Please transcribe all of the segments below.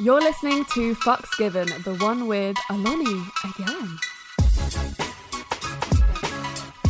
You're listening to Fucks Given, the one with Oloni again.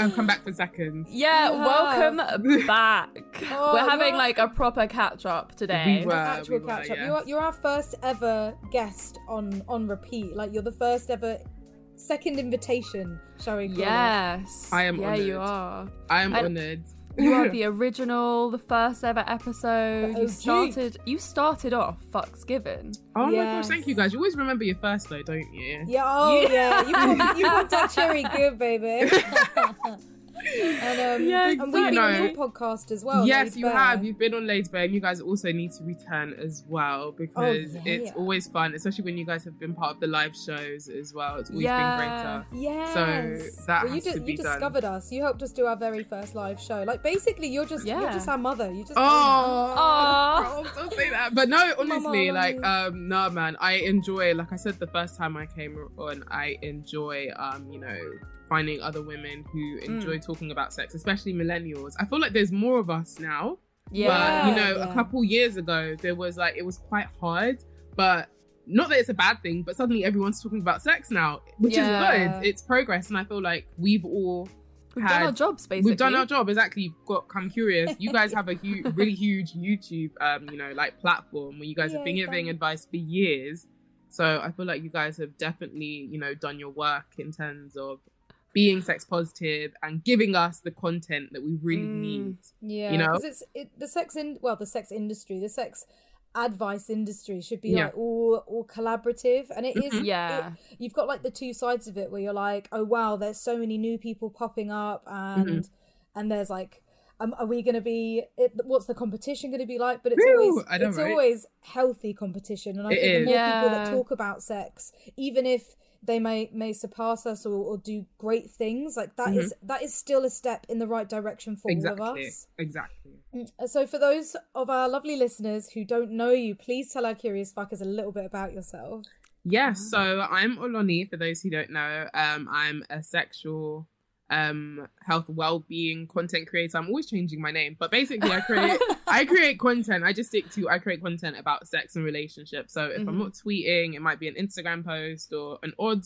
I'll come back for seconds. Yeah, Yeah. welcome back. Oh, we're having you're- like a proper catch up today. We were. Actual we were, catch up. yes. You're, you're our first ever guest on on repeat. Like you're the first ever second invitation. Shall we? Call it? Yes. I am Yeah, you are. I am I- honoured. You are the original, the first ever episode. You started. You started off fucks given. Oh my Yes. gosh, thank you guys. You always remember your first though, don't you? Yeah. Oh Yeah. yeah. You pumped, you pumped our cherry good, baby. and um, Yeah, and we've been on your podcast as well. yes, you Bare. have. You've been on Laid Bare, and you guys also need to return as well because Oh, it's yeah. always fun, especially when you guys have been part of the live shows as well. It's always Yeah. been Yeah, So that well, you, di- you done. discovered us. You helped us do our very first live show. Like basically, you're just you're Yeah. just our mother. You just. Oh, oh, don't say that. But no, honestly, Mama. like, um, no, man, I enjoy. Like I said the first time I came on, I enjoy, um, you know, finding other women who enjoy talking about sex, especially millennials. I feel like there's more of us now. Yeah. But you know, Yeah. a couple years ago, there was like it was quite hard, but not that it's a bad thing, but suddenly everyone's talking about sex now, which Yeah. is good. It's progress, and I feel like we've all We've had- done our jobs basically. we've done our job. Exactly, you've got come curious. You guys have a huge, really huge YouTube, um, you know, like platform where you guys have been giving thanks. advice for years. So I feel like you guys have definitely, you know, done your work in terms of being sex positive and giving us the content that we really Mm. need. Yeah, you know? because it's it, the sex in well, the sex industry, the sex advice industry should be Yeah. like all all collaborative, and it is. Mhm. Yeah. it- you've got like the two sides of it where you're like, oh wow, there's so many new people popping up, and Mm-hmm. and there's like. Um, are we going to be? It, what's the competition going to be like? But it's Whew, always I it's right? always healthy competition, and I It think is. the more people that talk about sex, even if they may may surpass us or, or do great things, like that is that is still a step in the right direction for all of Mm-hmm. Us. Exactly. Uh, So, for those of our lovely listeners who don't know you, please tell our curious fuckers a little bit about yourself. Yes, so I'm Oloni, for those who don't know. Um, I'm a sexual um health well-being content creator. I'm always changing my name, but basically I create I create content. I just stick to I create content about sex and relationships. So if I'm Mhm. not tweeting, it might be an Instagram post or an odd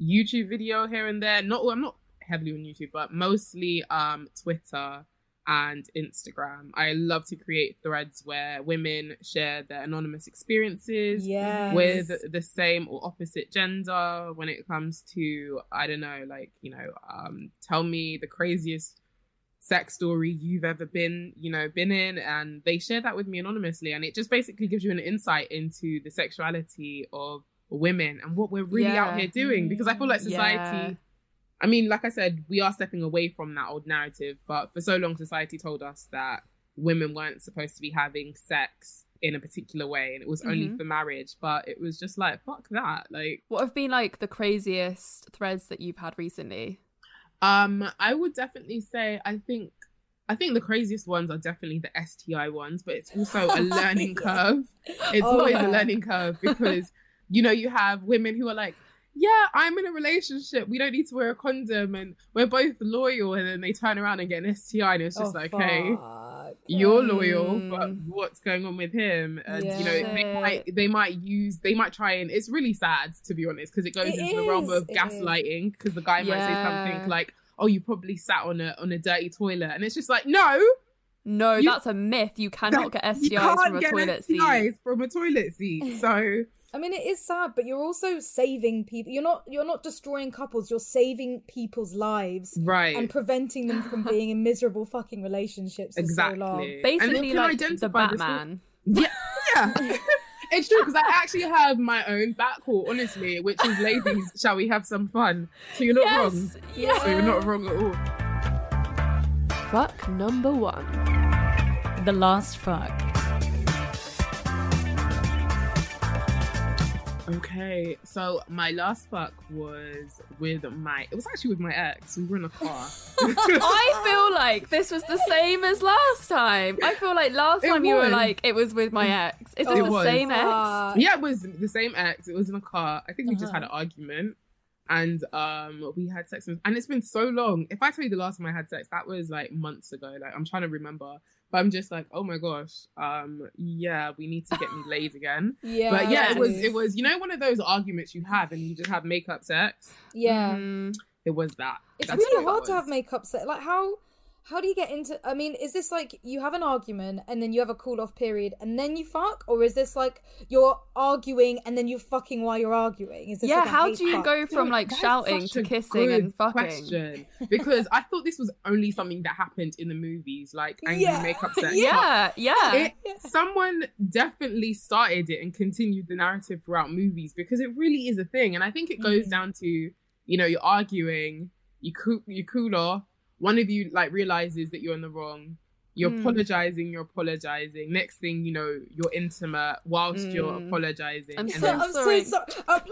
YouTube video here and there. Not I'm not heavily on YouTube, but mostly um Twitter and Instagram. I love to create threads where women share their anonymous experiences Yes. with the same or opposite gender when it comes to I don't know, like you know, um, tell me the craziest sex story you've ever been, you know, been in, and they share that with me anonymously, and it just basically gives you an insight into the sexuality of women and what we're really out here doing. Because I feel like society. Yeah. I mean, like I said, we are stepping away from that old narrative, but for so long, society told us that women weren't supposed to be having sex in a particular way and it was only Mhm. for marriage. But it was just like, fuck that. Like, What have been like the craziest threads that you've had recently? um, I would definitely say, I think. I think the craziest ones are definitely the STI ones, but it's also a learning Yeah. curve. It's Oh, always yeah. a learning curve because, you know, you have women who are like, yeah, I'm in a relationship. We don't need to wear a condom and we're both loyal. And then they turn around and get an STI and it's just Oh, like, hey, you're loyal, but Mm. what's going on with him? And you know, they might they might use they might try and it's really sad to be honest because it goes It into the realm of it gaslighting because the guy might say something like, "Oh, you probably sat on a on a dirty toilet," and it's just like, no, No, You- that's a myth. You cannot get STIs from a toilet seat. From a toilet seat. So I mean, it is sad, but you're also saving people. You're not. You're not destroying couples. You're saving people's lives right, and preventing them from being in miserable fucking relationships for exactly. so long. Basically, you like the identify this- Batman. Yeah, yeah. It's true because I actually have my own back hall, honestly, which is ladies, shall we have some fun? So you're not wrong. Yes, yes. So you're not wrong at all. Fuck number one. the last fuck. Okay, so my last fuck was with my. It was actually with my ex. We were in a car. I feel like this was the same as last time. I feel like last It time you were like it was with my ex. Is this It the was. same ex? Uh, yeah, it was the same ex. It was in a car. I think we just Uh-huh. had an argument, and um, we had sex. And it's been so long. If I tell you the last time I had sex, that was like months ago. Like I'm trying to remember, but I'm just like, oh my gosh, um, yeah, we need to get me laid again. yeah, But yeah, it was it was you know one of those arguments you have and you just have makeup sex. Yeah, Mm, It was that. it's That's really hard to have makeup sex. Like how how do you get into? I mean, is this like you have an argument and then you have a cool off period and then you fuck, or is this like you're arguing and then you're fucking while you're arguing? Is this yeah, like how do you fuck? go from like that's shouting to kissing and fucking? Question, because I thought this was only something that happened in the movies, like angry Yeah. makeup sex. Yeah, yeah. But It, someone definitely started it and continued the narrative throughout movies because it really is a thing, and I think it goes Mm. down to you know you're arguing, you cool, you cool off. One of you like realizes that you're in the wrong. You're Mm. apologizing. You're apologizing. Next thing you know, you're intimate whilst you're Mm. apologizing. I'm so- then- I'm sorry. so sorry. I'm,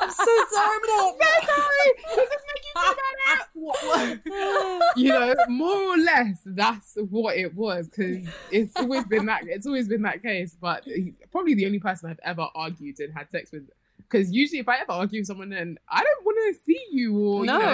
I'm so sorry. Does this make you feel better? What- what- you know, more or less, that's what it was because it's always been that. It's always been that case. But probably the only person I've ever argued and had sex with. Because usually, if I ever argue with someone, then I don't want to see you, or No. you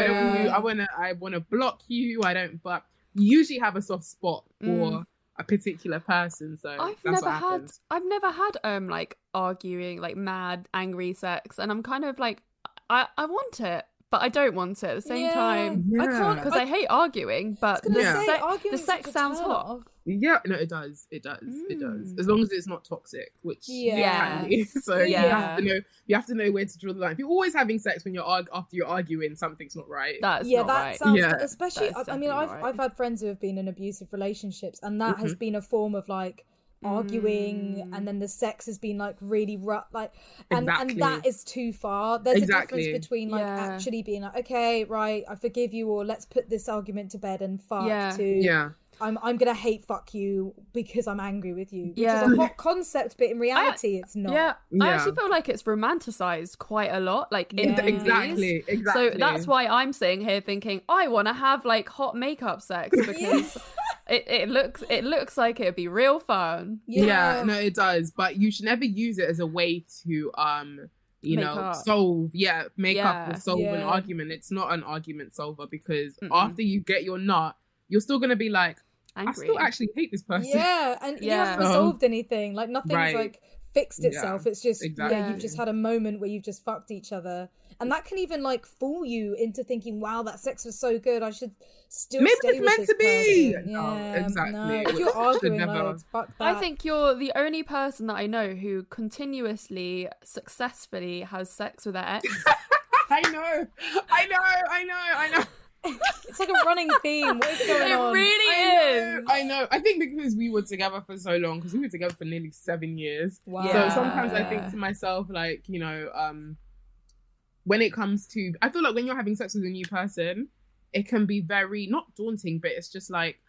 know, I want to, I want to block you. I don't. But usually have a soft spot for Mm. a particular person, so I've never had. I've never had um like arguing like mad angry sex and I'm kind of like I I want it but I don't want it at the same Yeah. time I can't because I, hate arguing but the, gonna Yeah. say, se- the sex sounds hot. Yeah, no, it does. It does. It does. Mm. As long as it's not toxic, which Yeah. it can be. So you Yeah. have to know. You have to know where to draw the line. If you're always having sex when you're arg- after you're arguing, something's not right. That's yeah, not that right. sounds Yeah. especially. I, I mean, I've right. I've had friends who have been in abusive relationships, and that has Mhm. been a form of like arguing, Mm. and then the sex has been like really rough, like, and Exactly. and that is too far. There's a difference between like Yeah. actually being like, okay, right, I forgive you, or let's put this argument to bed and fuck. Yeah. To Yeah. I'm I'm gonna hate fuck you because I'm angry with you, which Yeah. is a hot concept, but in reality, it's not. Yeah, I actually feel like it's romanticized quite a lot, like in Yeah. Exactly. Exactly. So that's why I'm sitting here thinking I want to have like hot makeup sex because it, it looks it looks like it'd be real fun. Yeah. no, it does. But you should never use it as a way to um you Make know up. solve yeah make up or solve an argument it's not an argument solver because Mm-mm. after you get your nut you're still gonna be like Angry. i still actually hate this person Yeah, and you haven't resolved anything. Like nothing's Right. like fixed Yeah, itself. It's just yeah, you've just had a moment where you've just fucked each other, and that can even like fool you into thinking, "Wow, that sex was so good. I should still Maybe stay it's with meant this to be." person." No, Yeah, exactly. No. If you're arguing never- loads, fuck I think you're the only person that I know who continuously, successfully has sex with their ex. i know i know i know i know it's like a running theme. What is going it on? really I know, is. I know. I think because we were together for so long, because we were together for nearly seven years. Wow. So sometimes I think to myself, like, you know, um, when it comes to, I feel like when you're having sex with a new person, it can be very not daunting, but it's just like,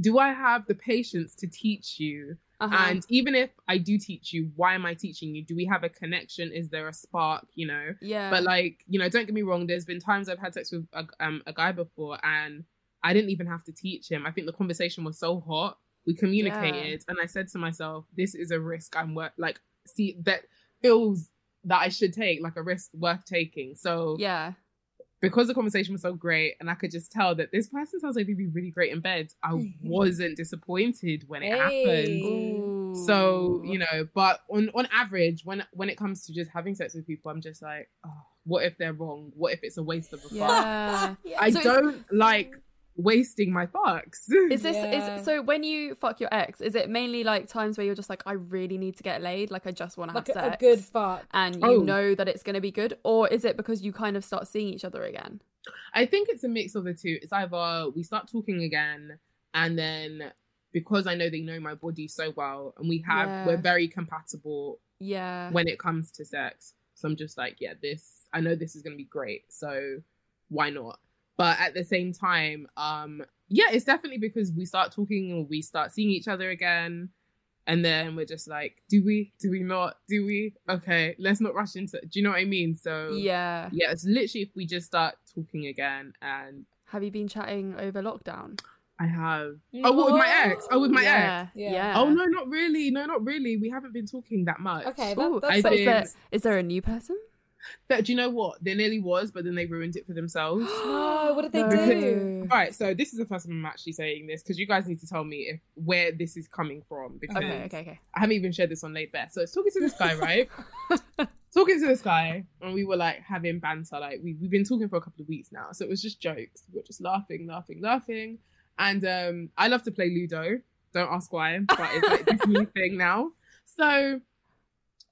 do I have the patience to teach you? Uh-huh. And even if I do teach you, why am I teaching you? Do we have a connection? Is there a spark? You know. yeah, But like, you know, don't get me wrong. There's been times I've had sex with a, um, a guy before, and I didn't even have to teach him. I think the conversation was so hot. We communicated, and I said to myself, "This is a risk I'm worth like see that feels that I should take, like a risk worth taking." So yeah, because the conversation was so great, and I could just tell that this person sounds like they'd be really great in bed. I wasn't disappointed when it Hey. happened. Ooh. So you know, but on on average, when when it comes to just having sex with people, I'm just like, oh, what if they're wrong? What if it's a waste of a fuck? yeah. Yeah. I So don't like wasting my fucks. Is this Yeah. is so when you fuck your ex? Is it mainly like times where you're just like, I really need to get laid, like I just want to have a, sex, a good fuck. and you Oh. know that it's going to be good, or is it because you kind of start seeing each other again? I think it's a mix of the two. It's either we start talking again, and then because I know they know my body so well, and we have Yeah. we're very compatible Yeah, when it comes to sex. So I'm just like, yeah, this I know this is gonna be great. So why not? But at the same time, um, yeah, it's definitely because we start talking or we start seeing each other again. And then we're just like, do we? Do we not? Do we? Okay, let's not rush into It. Do you know what I mean? So Yeah. yeah, it's literally if we just start talking again and Have you been chatting over lockdown? I have Oh what with my ex? Oh with my yeah. ex. Yeah. Yeah. Oh no, not really. No, not really. We haven't been talking that much. Okay, Ooh, that, that's but is there, is there a new person? But do you know what? There nearly was, but then they ruined it for themselves. No, what did they do? All right, so this is the first time I'm actually saying this because you guys need to tell me if where this is coming from because Okay, okay, okay. I haven't even shared this on Laid Bare. So it's talking to this guy, right? talking to this guy, and we were like having banter. Like we we've been talking for a couple of weeks now, so it was just jokes. We were just laughing, laughing, laughing. And um, I love to play Ludo. Don't ask why, but it's like this new thing now. So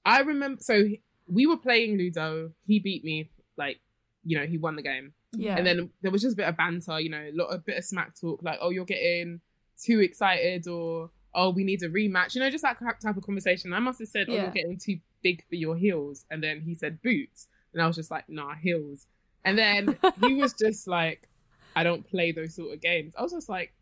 I remember. So we were playing Ludo. He beat me. Like you know, he won the game. Yeah. And then there was just a bit of banter, you know, a lot of bit of smack talk, like, oh, you're getting too excited, or oh, we need a rematch, you know, just that type of conversation. I must have said, oh, Yeah. you're getting too big for your heels, and then he said boots, and I was just like, nah, heels. And then he was just like, I don't play those sort of games. I was just like,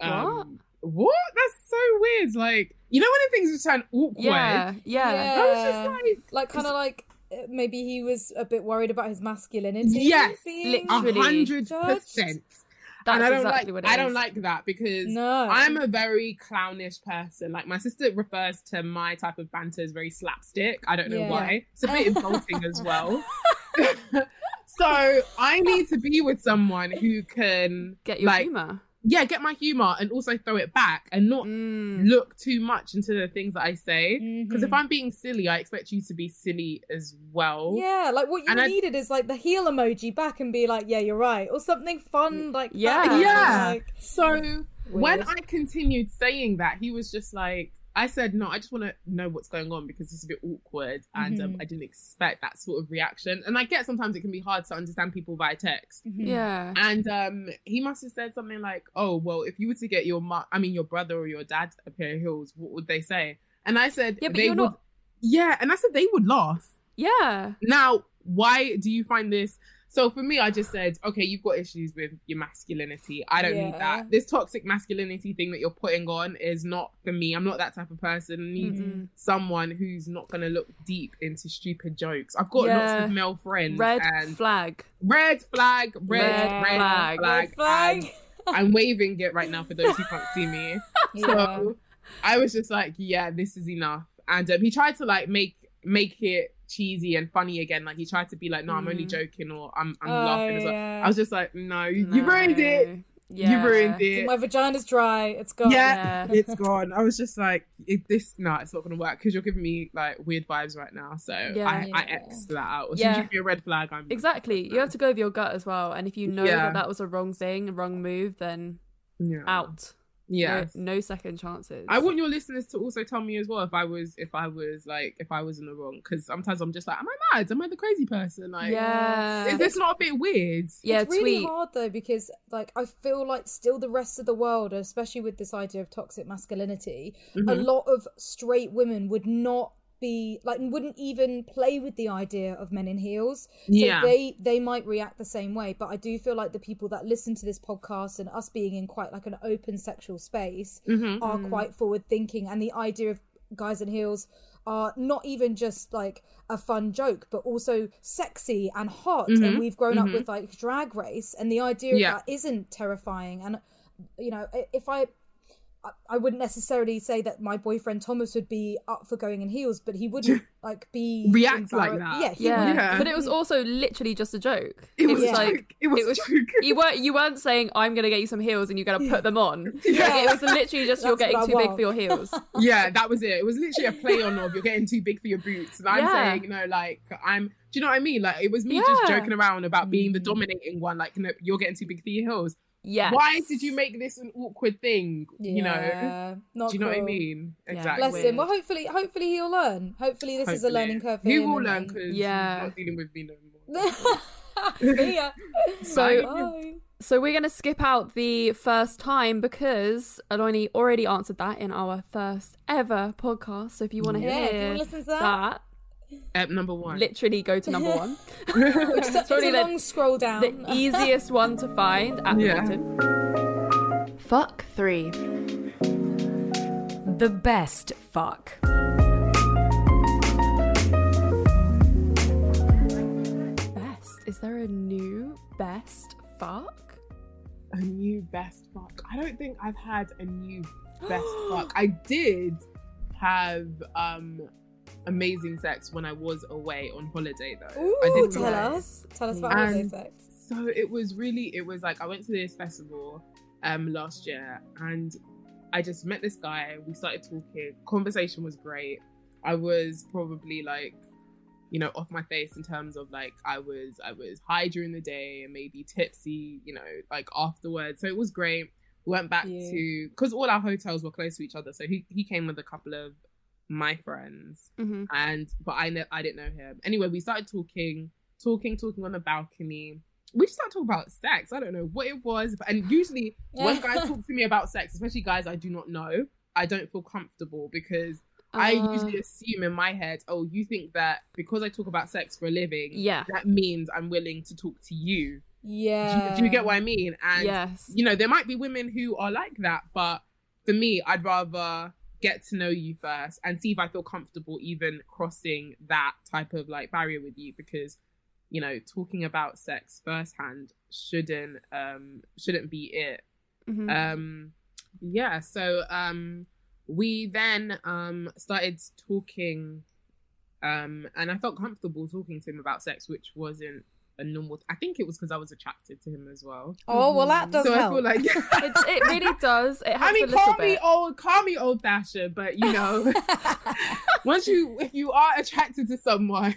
um, what? That's so weird. Like, you know when things just turn awkward. yeah, yeah. Yeah. I was just like, Like, kind of like uh, maybe he was a bit worried about his masculinity. Yes, being a literally. hundred percent. That's and I don't exactly like what it I don't like that because No, I'm a very clownish person. Like my sister refers to my type of banter as very slapstick. I don't know Yeah. why. It's a bit insulting as well. so I need to be with someone who can Get your like humor. Yeah, get my humor and also throw it back and not Mm. look too much into the things that I say. Because if Mhm. I'm being silly, I expect you to be silly as well. Yeah, like what you And I- needed is like the heel emoji back and be like, yeah, you're right, or something fun like Yeah. that. Yeah. Like, So when I continued saying that, he was just like, I said, no, I just want to know what's going on because it's a bit awkward and um, Mhm. I didn't expect that sort of reaction. And I get sometimes it can be hard to understand people via text. mhm. Yeah. And um, he must have said something like, oh, well, if you were to get your mu- I mean, your brother or your dad a pair of heels, what would they say? And I said, Yeah, but they you're would. not- Yeah, and I said they would laugh. Yeah. Now, why do you find this? So for me, I just said, okay, you've got issues with your masculinity. I don't need that. This toxic masculinity thing that you're putting on is not for me. I'm not that type of person. I need Mhm. someone who's not going to look deep into stupid jokes. I've got Yeah. lots of male friends. Red and flag. red flag, red, Red red, flag. flag. Red flag. I'm waving it right now for those who can't see me. Yeah. So I was just like, yeah, this is enough. And um, he tried to like make make it cheesy and funny again. Like he tried to be like, no, I'm only Mm. joking or I'm I'm Oh, laughing as well. yeah. I was just like, no, you you ruined it. No. You ruined it. My vagina's dry. It's gone. Yeah, Yeah. it's gone. I was just like, this, no, it's not gonna work because you're giving me like weird vibes right now. So Yeah. I, I Yeah. That out. Yeah. you give me a red flag, I'm Exactly. You have to go with your gut as well. And if you know Yeah. that that was a wrong thing, a wrong move, then yeah. out. Yeah. No, no second chances. I want your listeners to also tell me as well if I was if I was like if I was in the wrong because sometimes I'm just like am I mad am I the crazy person like Yeah. is this not a bit weird yeah, it's really hard though because like I feel like still the rest of the world, especially with this idea of toxic masculinity, a Mhm. lot of straight women would not be like wouldn't even play with the idea of men in heels. So Yeah. they they might react the same way. But I do feel like the people that listen to this podcast and us being in quite like an open sexual space Mhm. are quite forward thinking and the idea of guys in heels are not even just like a fun joke but also sexy and hot Mhm. and we've grown up Mhm. with like drag race and the idea of that isn't terrifying and you know if i I- I wouldn't necessarily say that my boyfriend Thomas would be up for going in heels, but he wouldn't like be React like that. Yeah, Yeah. Yeah. But it was also literally just a joke. it was, Yeah. like it was, it was- a joke. you weren't you weren't saying I'm gonna get you some heels and you're gonna put them on. Yeah. Like, it was literally just you're getting what I too big for your heels. yeah that was it it was literally a play on of you're getting too big for your boots and I'm Yeah. saying you know like I'm do you know what I mean like it was me just joking around about being the Mhm. dominating one like no, you're getting too big for your heels Yeah. why did you make this an awkward thing you know Yeah, not do you know what I cool. mean Yeah. exactly Bless Weird. him. Well, hopefully, hopefully he'll learn. Hopefully, this is a learning curve for he him. will learn because Yeah. he's not dealing with me no more See ya. So Bye. So we're going to skip out the first time because Oloni already answered that in our first ever podcast. So if you want to Yeah, if hear wanna listen to that. that, uh, number one literally go to number one. It's, it's probably a the- long scroll down. the easiest one to find at the Yeah. bottom. Fuck 3. The best fuck. Best. Is there a new best fuck? A new best fuck. I don't think I've had a new best fuck. I did have um amazing sex when I was away on holiday though. Ooh, I did tell realize. us. Tell us about And- holiday sex. So it was really it was like I went to this festival um last year and I just met this guy. We started talking. Conversation was great. I was probably like you know off my face in terms of like I was I was high during the day and maybe tipsy, you know, like afterwards. So it was great. Went back Yeah. to because all our hotels were close to each other. So he he came with a couple of my friends Mm-hmm. and but I ne- I didn't know him. Anyway, we started talking, talking, talking on the balcony. We just started talking about sex. I don't know what it was, but and usually when guys talk to me about sex, especially guys I do not know, I don't feel comfortable because I Uh. usually assume in my head, oh, you think that because I talk about sex for a living, Yeah. that means I'm willing to talk to you. Do Yeah. you, do you get what I mean? And yes. you know, there might be women who are like that, but for me, I'd rather get to know you first and see if I feel comfortable even crossing that type of like barrier with you because you know, talking about sex firsthand shouldn't um shouldn't be it. Mhm. Um yeah, so um we then um started talking um and I felt comfortable talking to him about sex, which wasn't a normal I think it was because I was attracted to him as well. Oh well, that does so I help. feel like it, it really does. It helps I mean, a call bit. me old, call me old fashioned, but you know, once you if you are attracted to someone,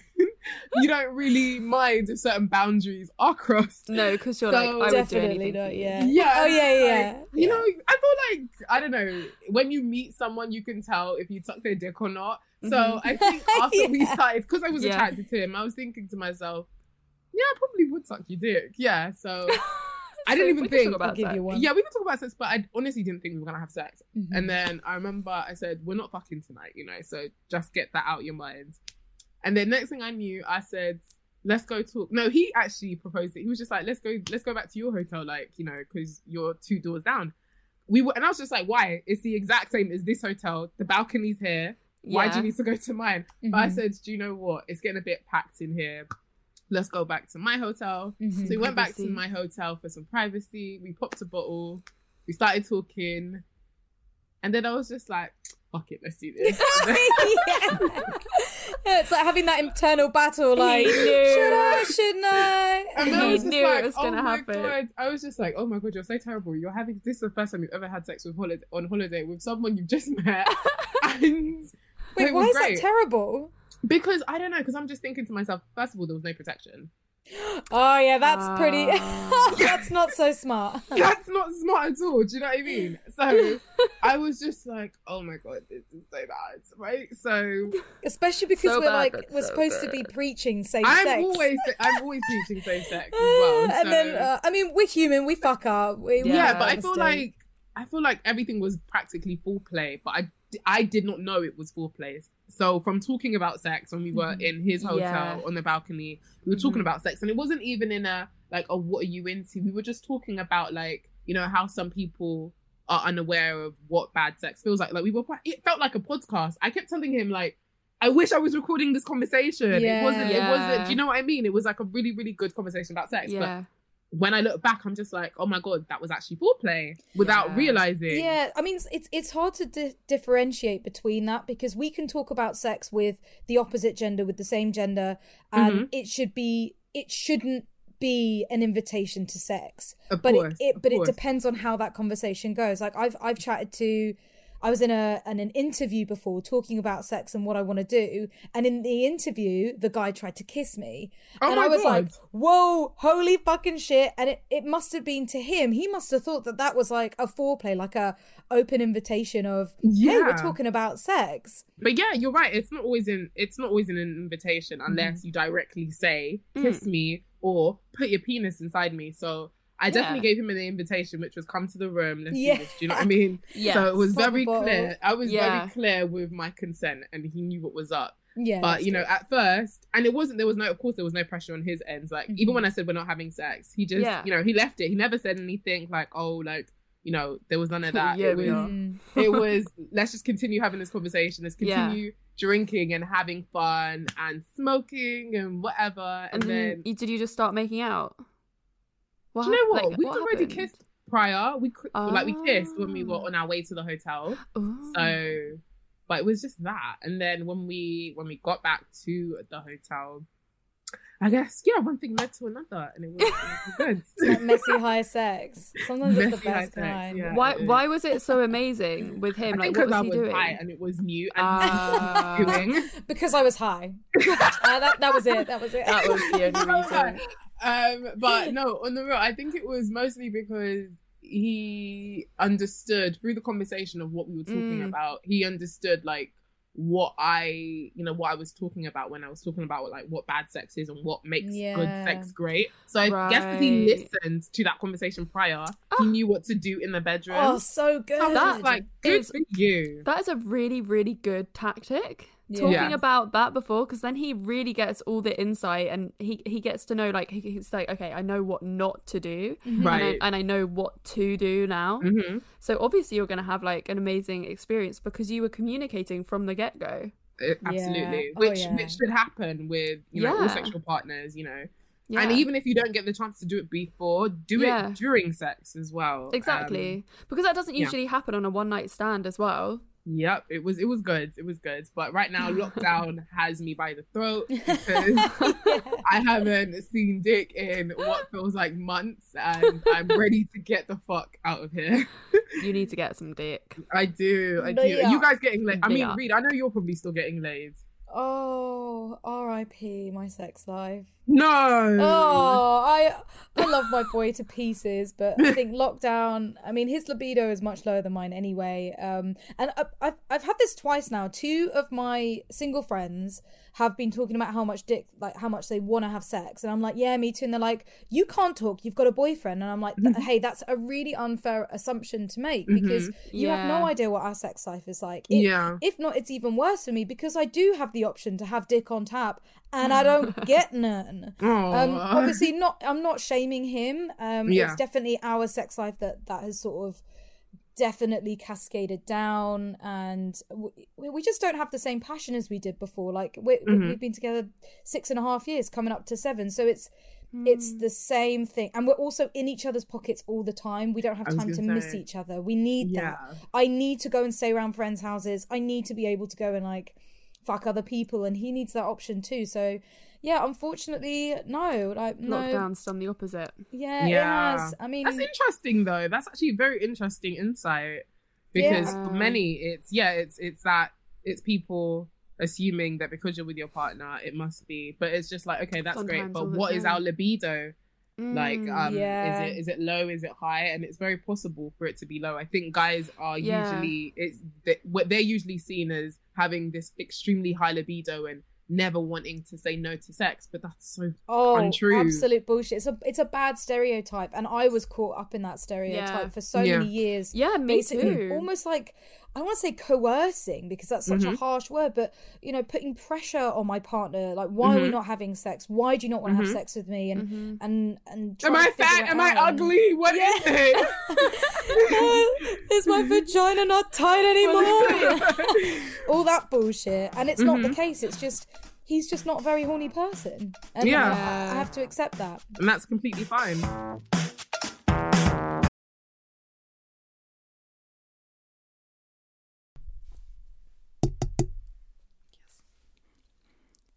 you don't really mind if certain boundaries are crossed. No, because you're So- like, I would do Definitely anything not. Yeah. Yeah. Oh yeah, it's yeah. like, You know, I feel like I don't know when you meet someone, you can tell if you tuck their dick or not. So Mhm. I think after we started, because I was Yeah. attracted to him, I was thinking to myself, yeah, I probably would suck your dick. Yeah. So I didn't So even we think- about I'll give you one. yeah, we can talk about sex, but I honestly didn't think we were gonna have sex. Mhm. And then I remember I said, We're not fucking tonight, you know, so just get that out your mind. And then next thing I knew, I said, Let's go talk. No, he actually proposed it. He was just like, Let's go, let's go back to your hotel, like, you know, because you're two doors down. We were and I was just like, Why? It's the exact same as this hotel. The balcony's here. Why do Yeah. you need to go to mine? But I Mhm. said, Do you know what? It's getting a bit packed in here. Let's go back to my hotel. Mhm. So we went back to my hotel for some privacy. We popped a bottle. We started talking. And then I was just like, fuck it, let's do this. yeah. It's like having that internal battle, like should I, shouldn't I? And then I was knew it was oh gonna happen. God. I was just like, oh my god, you're so terrible. You're having this is the first time you've ever had sex with holiday on holiday with someone you've just met. and Wait, why is great. that terrible? Because I don't know, because I'm just thinking to myself, first of all, there was no protection. Oh yeah, that's pretty. Ah. that's not so smart. That's not smart at all. Do you know what I mean? So I was just like, oh my god, this is so bad, right? So Especially because So we're bad, like we're so supposed to be good. preaching safe I'm sex. always I'm always preaching safe sex as well. and then uh, I mean we're human, we fuck up. We, we yeah, Yeah, but I feel like I feel like everything was practically foreplay, but I I did not know it was foreplay. So from talking about sex when we were Mhm. in his hotel Yeah. on the balcony, we were talking Mhm. about sex, and it wasn't even in a like, oh, what are you into? We were just talking about like you know how some people are unaware of what bad sex feels like. Like we were, it felt like a podcast. I kept telling him like. I wish I was recording this conversation. It wasn't. It wasn't. Do you know what I mean? It was like a really, really good conversation about sex. But Yeah. When I look back, I'm just like, oh my god, that was actually foreplay without Yeah. realizing. Yeah, I mean, it's- it's hard to di- differentiate between that because we can talk about sex with the opposite gender, with the same gender, and Mm-hmm. it should be it shouldn't be an invitation to sex. Of but course, it, it but course. it depends on how that conversation goes. Like I've I've chatted to. I was in a an, an interview before talking about sex and what I want to do, and in the interview, the guy tried to kiss me, Oh and I was like, "Whoa, holy fucking shit!" And it, it must have been to him. He must have thought that that was like a foreplay, like a open invitation of, "Hey, we're talking about sex." But yeah, you're right. It's not always in. It's not always an invitation Mm-hmm. unless you directly say "kiss me" or "put your penis inside me." So I definitely Yeah. gave him an invitation, which was "come to the room." Let's Yeah. do this. Do you know what I mean? yeah. So it was Pop very clear. I was Yeah. very clear with my consent, and he knew what was up. Yeah, but you know good. at first and it wasn't there was no of course there was no pressure on his ends like Mhm. even when i said we're not having sex he just Yeah. you know he left it he never said anything like oh like you know, there was none of that. Yeah, it we was are. It was let's just continue having this conversation. Let's Yeah. continue drinking and having fun and smoking and whatever. And, And then then you, did you just start making out? What do you know what? like, We'd already happened? kissed prior. We cr- like we kissed when we were Ah. on our way to the hotel. Ooh. So, but it was just that. And then when we when we got back to the hotel, I guess yeah, one thing led to another, and it was, it was good. It's like messy high sex. Sometimes it's the Messy best kind. yeah. why why was it so amazing with him? I like what was I he was doing? high and it was new and Ah. doing. Because I was high. Uh, that, that was it. That was it. that was the only reason. Um, but no, on the real, I think it was mostly because he understood through the conversation of what we were talking Mm. about. He understood like what I, you know, what I was talking about when I was talking about like what bad sex is and what makes good sex great. So I guess because he listened to that conversation prior, Oh. he knew what to do in the bedroom. Oh, so good. so I was That just like, good is- for you. That is a really, really good tactic. Yeah. Talking Yes. about that before, because then he really gets all the insight, and he he gets to know like he, he's like, okay, I know what not to do. Right. and, I, and I know what to do now. hmm So obviously, you're gonna have like an amazing experience because you were communicating from the get go. Absolutely, Oh, which yeah. which should happen with you know all sexual partners. You know, Yeah, And even if you don't get the chance to do it before, do Yeah. it during sex as well. exactly Um, because that doesn't yeah. usually happen on a one night stand as well. Yep, it was it was good. It was good. But right now, lockdown has me by the throat because I haven't seen dick in what feels like months, and I'm ready to get the fuck out of here. You need to get some dick. I do, I do. Yeah. Are you guys getting laid? I mean, Yeah. Reed, I know you're probably still getting laid. Oh, R.I.P. my sex life. No. Oh, I I love my boy to pieces, but I think lockdown. I mean, his libido is much lower than mine anyway. Um, and I, I've I've had this twice now. Two of my single friends have been talking about how much dick, like how much they want to have sex, and I'm like, yeah, me too. And they're like, you can't talk. You've got a boyfriend, and I'm like, hey, that's a really unfair assumption to make because you have no idea what our sex life is like. It- Yeah. if not, it's even worse for me because I do have the option to have dick on tap and I don't get none. Um, obviously, not. I'm not shaming him. Um, Yeah. It's definitely our sex life that that has sort of definitely cascaded down, and we, we just don't have the same passion as we did before. Like we, Mhm. we've been together six and a half years, coming up to seven, so it's. It's Hmm. the same thing, and we're also in each other's pockets all the time. We don't have time to gonna miss each other. We need Yeah. that. I need to go and stay around friends' houses. I need to be able to go and like fuck other people, and he needs that option too. So, yeah, unfortunately, no, like no, Lockdown's done the opposite. yeah, it Yeah. has. I mean, That's interesting though. That's actually very interesting insight because Yeah. for many it's yeah, it's it's that it's people assuming that because you're with your partner it must be but it's just like okay that's great but all the what is time. our libido like Mm, um yeah. is it is it low is it high and it's very possible for it to be low i think guys are Yeah. usually it's they, what they're usually seen as having this extremely high libido and never wanting to say no to sex but that's so oh, untrue. absolute bullshit. It's a it's a bad stereotype, and I was caught up in that stereotype Yeah. for so Yeah. many years. yeah, me basically too. almost like I don't want to say coercing because that's such a Mhm. harsh word, but you know, putting pressure on my partner, like why are we Mhm. not having sex? Why do you not want to Mhm. have sex with me? And Mhm. and and am i fat am i ugly What is Yeah. it Is my vagina not tight anymore? All that bullshit, and it's not the Mhm. case. It's just he's just not a very horny person, and Yeah. I have to accept that. and that's completely fine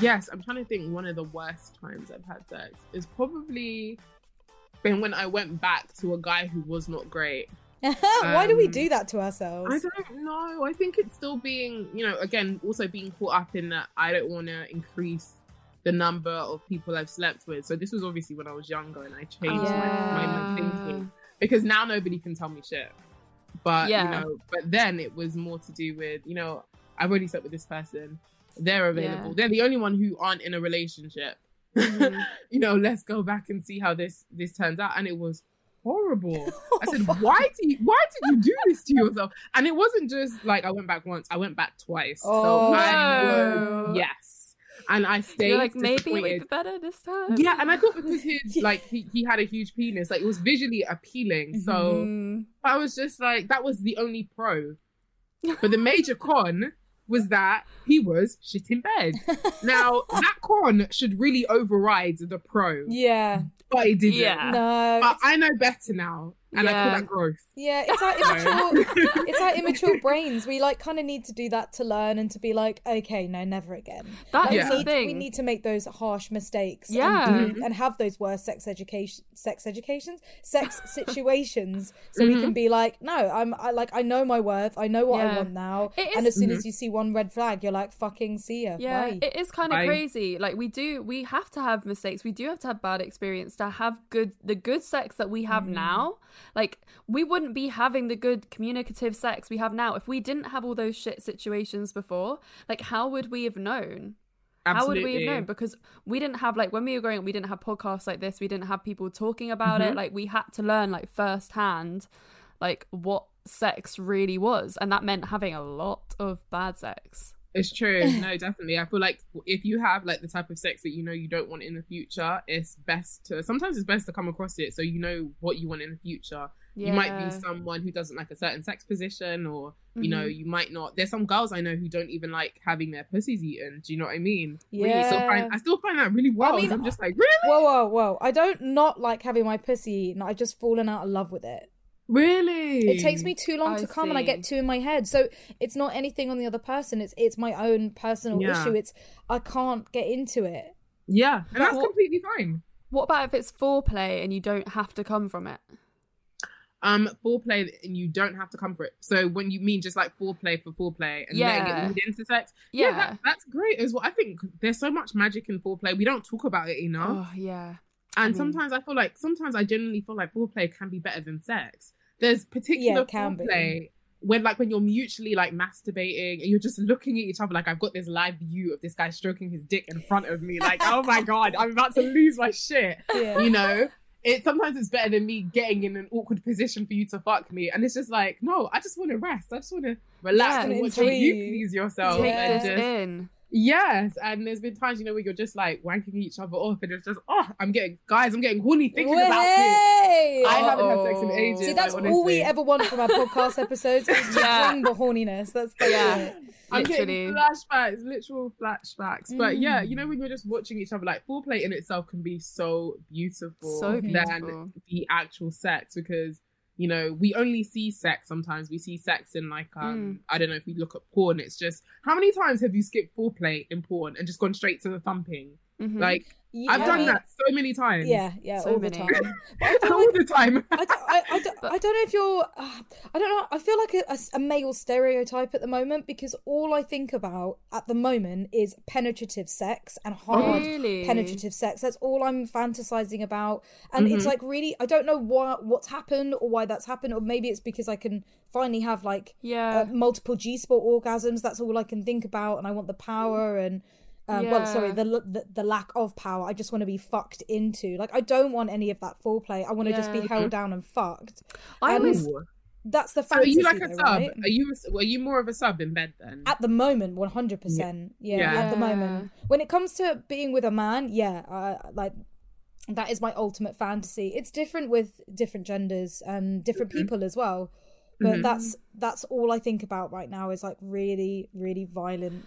Yes, I'm trying to think. One of the worst times I've had sex is probably been when I went back to a guy who was not great. Why do we Um, do that to ourselves? I don't know. I think it's still being, you know, again, also being caught up in that I don't want to increase the number of people I've slept with. So this was obviously when I was younger and I changed my, my thinking because now nobody can tell me shit. But Yeah. you know, but then it was more to do with, you know, I've already slept with this person. They're available. Yeah. They're the only one who aren't in a relationship. Mm-hmm. you know, let's go back and see how this this turns out. And it was horrible. I said, why do you why did you do this to yourself? And it wasn't just like I went back once, I went back twice. Oh, so I no. was yes. and I stayed You're like, maybe it disappointed. would be better this time. Yeah, and I thought because his like he, he had a huge penis, like it was visually appealing. So Mm. I was just like, that was the only pro. But the major con was that he was shit in bed. Now that con should really override the pro, Yeah. but it didn't. Yeah. No. But I know better now, and I Yeah. call that growth. yeah, it's our immature. it's our immature brains. We like kind of need to do that to learn and to be like, okay, no, never again. That Like, is Yeah. we, the need, thing. we need to make those harsh mistakes. Yeah. and, do- mm-hmm. and have those worst sex education, sex educations, sex situations, so we can mm-hmm. be like, no, I'm, I like, I know my worth. I know what I Mm-hmm. Want now. It and as soon as mm-hmm. you see one red flag, you're like, fucking see ya. Yeah, Bye. it is kind of crazy. Like we do, we have to have mistakes. We do have to have bad experience to have good, the good sex that we have now. Like we wouldn't be having the good communicative sex we have now if we didn't have all those shit situations before. Like how would we have known? How would we have known? Because we didn't have like when we were growing up, we didn't have podcasts like this. We didn't have people talking about Mm-hmm. it. Like we had to learn like firsthand, like what sex really was, and that meant having a lot of bad sex. It's true. No, definitely. I feel like if you have like the type of sex that you know you don't want in the future, it's best to sometimes it's best to come across it so you know what you want in the future. You might be someone who doesn't like a certain sex position, or you know, Mm-hmm. you might not. There's some girls I know who don't even like having their pussies eaten. Do you know what I mean? Yeah. I still find, I still find that really wild. mean, I'm just like, really, Whoa, whoa, whoa! I don't not like having my pussy eaten. I've just fallen out of love with it. Really. It takes me too long I to come, and I get too in my head. So it's not anything on the other person. It's it's my own personal Yeah. issue. It's I can't get into it. Yeah, and that's What- completely fine. What about if it's foreplay and you don't have to come from it? um foreplay and you don't have to come for it. So when you mean just like foreplay for foreplay and Yeah. it lead into sex, yeah, Yeah. that, that's great as well. I think there's so much magic in foreplay. We don't talk about it enough. Oh yeah. And mean- sometimes I feel like sometimes I genuinely feel like foreplay can be better than sex. There's particular it can be. foreplay when like when you're mutually like masturbating and you're just looking at each other like I've got this live view of this guy stroking his dick in front of me like oh my god I'm about to lose my shit Yeah. you know it sometimes it's better than me getting in an awkward position for you to fuck me and it's just like no I just want to rest I just want to relax Yeah. and watch you you. please yourself Take Yeah. and this just in. Yes, and there's been times, you know, where you're just like wanking each other off, and it's just, oh, I'm getting, guys, I'm getting horny thinking about it. Way! I haven't had sex in Oh. ages. See, like, that's all we ever want from our podcast episodes is to Yeah. bring the horniness. That's, that's Yeah. I'm Literally. getting flashbacks, literal flashbacks. But yeah, Mm. you know, when you're just watching each other, like foreplay in itself can be so beautiful, So than beautiful. the actual sex because you know we only see sex sometimes. We see sex in like Mm. um I don't know if we look at porn. It's just how many times have you skipped foreplay in porn and just gone straight to the thumping? Mhm. Like Yeah, I've I done mean, that so many times. Yeah, yeah, So all the many. time. But I all like the time. I don't, I, I, don't, I don't know if you're. Uh, I don't know. I feel like a, a- a male stereotype at the moment because all I think about at the moment is penetrative sex and hard Really? penetrative sex. That's all I'm fantasizing about, and Mm-hmm. it's like really. I don't know what what's happened or why that's happened, or maybe it's because I can finally have like Yeah. uh, multiple G spot orgasms. That's all I can think about, and I want the power and. Um, Well, sorry, the, the the lack of power. I just want to be fucked into. Like I don't want any of that foreplay. I want to just be held down and fucked. I and always That's the So are you like a though, sub? right? Are you are you more of a sub in bed then? At the moment, one hundred percent. Yeah, Yeah. at the moment. When it comes to being with a man, yeah, uh, like that is my ultimate fantasy. It's different with different genders and different Mm-hmm. people as well. But that's that's all I think about right now is like really, really violent,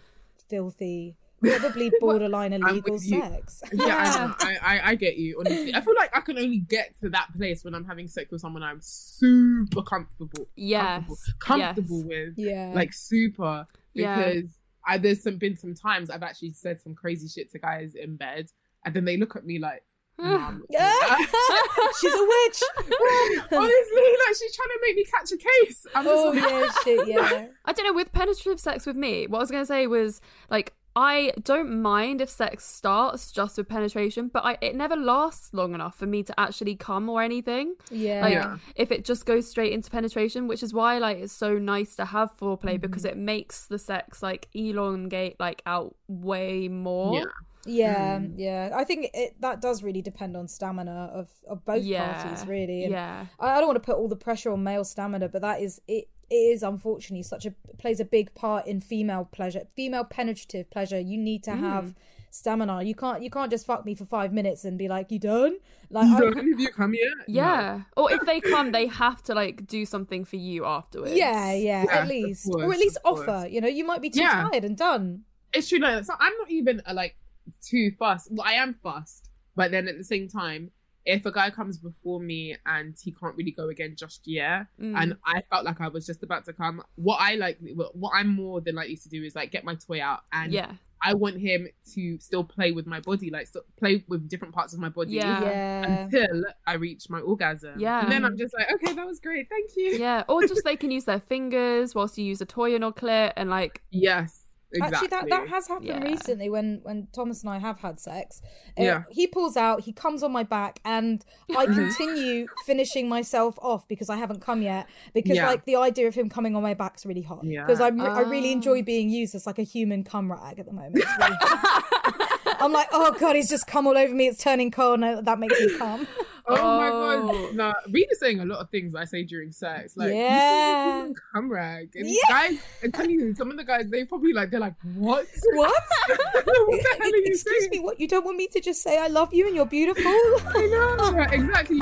filthy, probably borderline illegal sex. yeah, I. I, I I get you. Honestly, I feel like I can only get to that place when I'm having sex with someone I'm super comfortable. Yeah, comfortable, comfortable yes. with. Yeah. like super Yeah. because I there's some been some times I've actually said some crazy shit to guys in bed, and then they look at me like. Hmm. "Nah, I'm not doing that." She's a witch. Honestly, like she's trying to make me catch a case. I'm just oh like, yeah, shit, yeah. I don't know. With penetrative sex with me, what I was gonna say was like I don't mind if sex starts just with penetration, but I it never lasts long enough for me to actually come or anything. Yeah. Like Yeah. if it just goes straight into penetration, which is why like it's so nice to have foreplay because Mm-hmm. it makes the sex like elongate like out way more. Yeah. Yeah, Hmm. yeah. I think it that does really depend on stamina of, of both Yeah, parties, really. And yeah. I, I don't want to put all the pressure on male stamina, but that is it. It is unfortunately such a plays a big part in female pleasure, female penetrative pleasure. You need to Hmm. have stamina. You can't you can't just fuck me for five minutes and be like, you done? Like, You I- don't- have you come yet? Yeah. Or if they come, they have to like do something for you afterwards. yeah, yeah, Yeah, at of least, or at least of course. offer. You know, you might be too Yeah. tired and done. it's true. No, so I'm not even uh, like too fussed. Well, I am fussed, but then at the same time, if a guy comes before me and he can't really go again just yet, Mm. and I felt like I was just about to come, what I like, what I'm more than likely to do is like get my toy out and yeah. I want him to still play with my body, like so play with different parts of my body. Yeah. Yeah. Until I reach my orgasm. Yeah. And then I'm just like, okay, that was great. Thank you. Yeah. Or just they can use their fingers whilst you use a toy on your clit and like Yes. Exactly. Actually, that, that has happened Yeah. recently when when Thomas and I have had sex. Uh, Yeah. he pulls out, he comes on my back, and I continue finishing myself off because I haven't come yet. Because Yeah. like the idea of him coming on my back's really hot. Yeah. Because I I really Ah. enjoy being used as like a human cum rag at the moment. Really I'm like, oh god, he's just come all over me. It's turning cold, and that makes me come. Oh, my Oh. god. No, Reed is saying a lot of things I say during sex. Like Yeah. you cum rag. And Yeah. guys I'm telling you, some of the guys they probably like they're like, What? what? what the hell are you Excuse saying? me, what? You don't want me to just say I love you and you're beautiful? I know, exactly.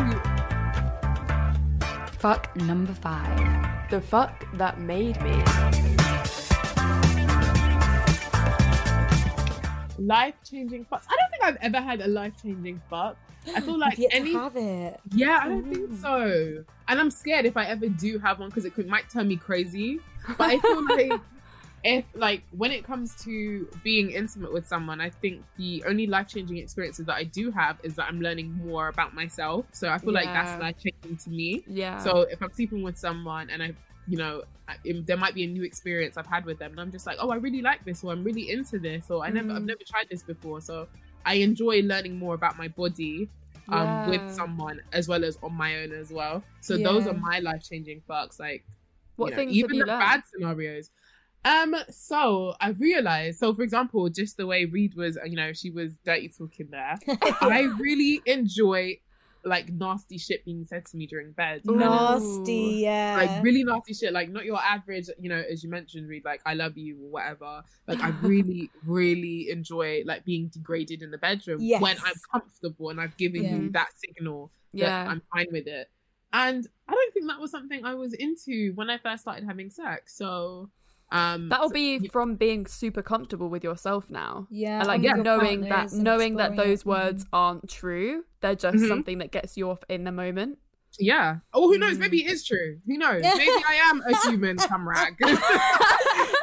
fuck number five. The fuck that made me. Life changing fucks. I don't think I've ever had a life changing fuck. I feel like I've any have it. Yeah, I don't think Mm. so. And I'm scared if I ever do have one because it could might turn me crazy. But I feel like if like when it comes to being intimate with someone, I think the only life changing experiences that I do have is that I'm learning more about myself. So I feel like that's life changing to me. Yeah. So if I'm sleeping with someone and I, you know, I, if there might be a new experience I've had with them, and I'm just like, oh, I really like this, or I'm really into this, or I never, I've Mm. never tried this before. So I enjoy learning more about my body um, Yeah. with someone as well as on my own as well. So those are my life changing fucks. Like, what you know, things even the learned? bad scenarios. Um, so I realized, so for example, just the way Reed was, you know, she was dirty talking there. I really enjoy like nasty shit being said to me during bed. Ooh. Nasty, yeah. Like really nasty shit, like not your average, you know, as you mentioned, Reed like I love you or whatever. Like I really, really enjoy like being degraded in the bedroom Yes. when I'm comfortable and I've given Yeah. you that signal that Yeah. I'm fine with it. And I don't think that was something I was into when I first started having sex. So um That'll be from being super comfortable with yourself now. yeah, and like and with your knowing that knowing that those it. words aren't true. They're just Mhm. something that gets you off in the moment. Yeah. Oh, who knows? Mm. Maybe it is true. Who knows? Maybe I am a human cum rag.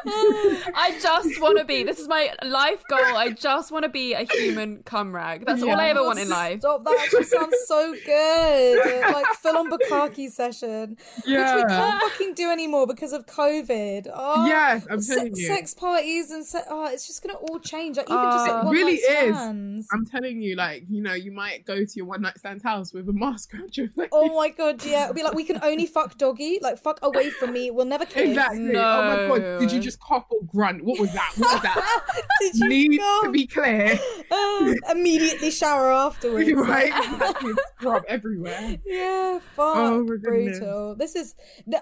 I just want to be. This is my life goal. I just want to be a human cum rag. That's all I ever want in life. Stop! That actually sounds so good. like full on bukkake session, which we can't fucking do anymore because of COVID. Oh, Yes, I'm se- telling you. sex parties and se- oh, it's just gonna all change. Like even just Oh. like It one really night is. I'm telling you, like, you know, you might go to your one night stand house with a mask around your face. Oh my god, yeah. It'll be like we can only fuck doggy, like fuck away from me. We'll never kiss. Exactly. Oh my god. Did you just cough or grunt? What was that? What was that? Did you Need go? to be clear. Uh, immediately shower afterwards. right? Exactly. Scrub everywhere. Yeah, fuck, Oh my brutal. This is,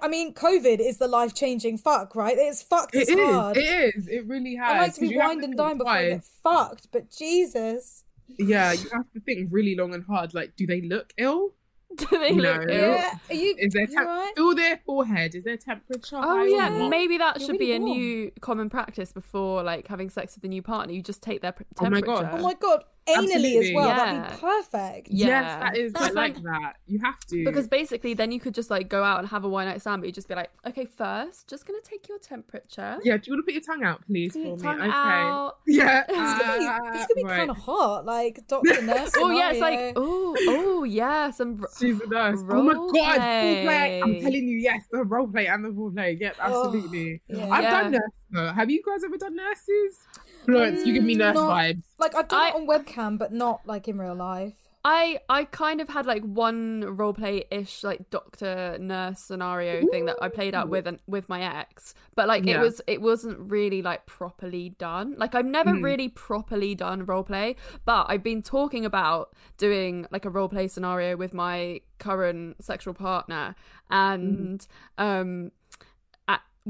I mean, COVID is the life changing fuck, right? It's fucked It as is. hard. It is. It really has. I like to be you have wined and think dined before I get fucked, but Jesus. Yeah, you have to think really long and hard. Like, do they look ill? Do they No. look ill? Yeah, are you? Is there you temp- alright? feel their forehead? Is their temperature? Oh high or yeah, not? maybe that You're should be really a warm. new common practice before like having sex with a new partner. You just take their p- Oh my temperature. God. Oh my god, anally as well. Yeah. That'd be perfect. Yeah. Yes, that is. I like like- that. You have to. Because basically, then you could just like go out and have a one night stand, but you just be like, okay, first, just gonna take your temperature. yeah, do you want to put your tongue out, please, for me? Tongue okay. out. Yeah. It's gonna be, it's gonna be right. kind of hot, like Doctor Nurse. Oh yeah, it's like oh oh yeah, some. r- She's a nurse. Oh my god, full play. I'm telling you, yes, the role play and the role play. Yep, oh, absolutely. yeah. I've Yeah. done nurse though. Have you guys ever done nurses? Florence, you give me nurse Mm, not- vibes. like I've done I- it on webcam, but not like in real life. I I kind of had like one roleplay ish like doctor nurse scenario thing that I played out with an, with my ex, but like Yeah. it was it wasn't really like properly done. Like I've never Mhm. really properly done roleplay, but I've been talking about doing like a roleplay scenario with my current sexual partner, and um.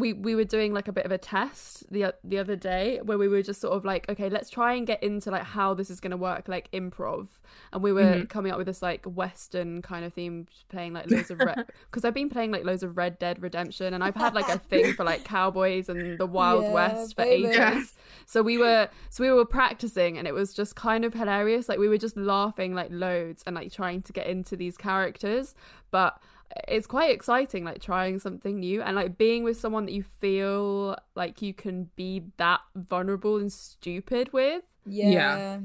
We we were doing like a bit of a test the the other day where we were just sort of like okay let's try and get into like how this is going to work like improv and we were Mm-hmm. coming up with this like western kind of theme playing like loads of red because I've been playing like loads of Red Dead Redemption and I've had like a thing for like cowboys and the Wild Yeah, West for baby. ages so we were so we were practicing and it was just kind of hilarious like we were just laughing like loads and like trying to get into these characters but it's quite exciting like trying something new and like being with someone that you feel like you can be that vulnerable and stupid with Yeah. Yeah.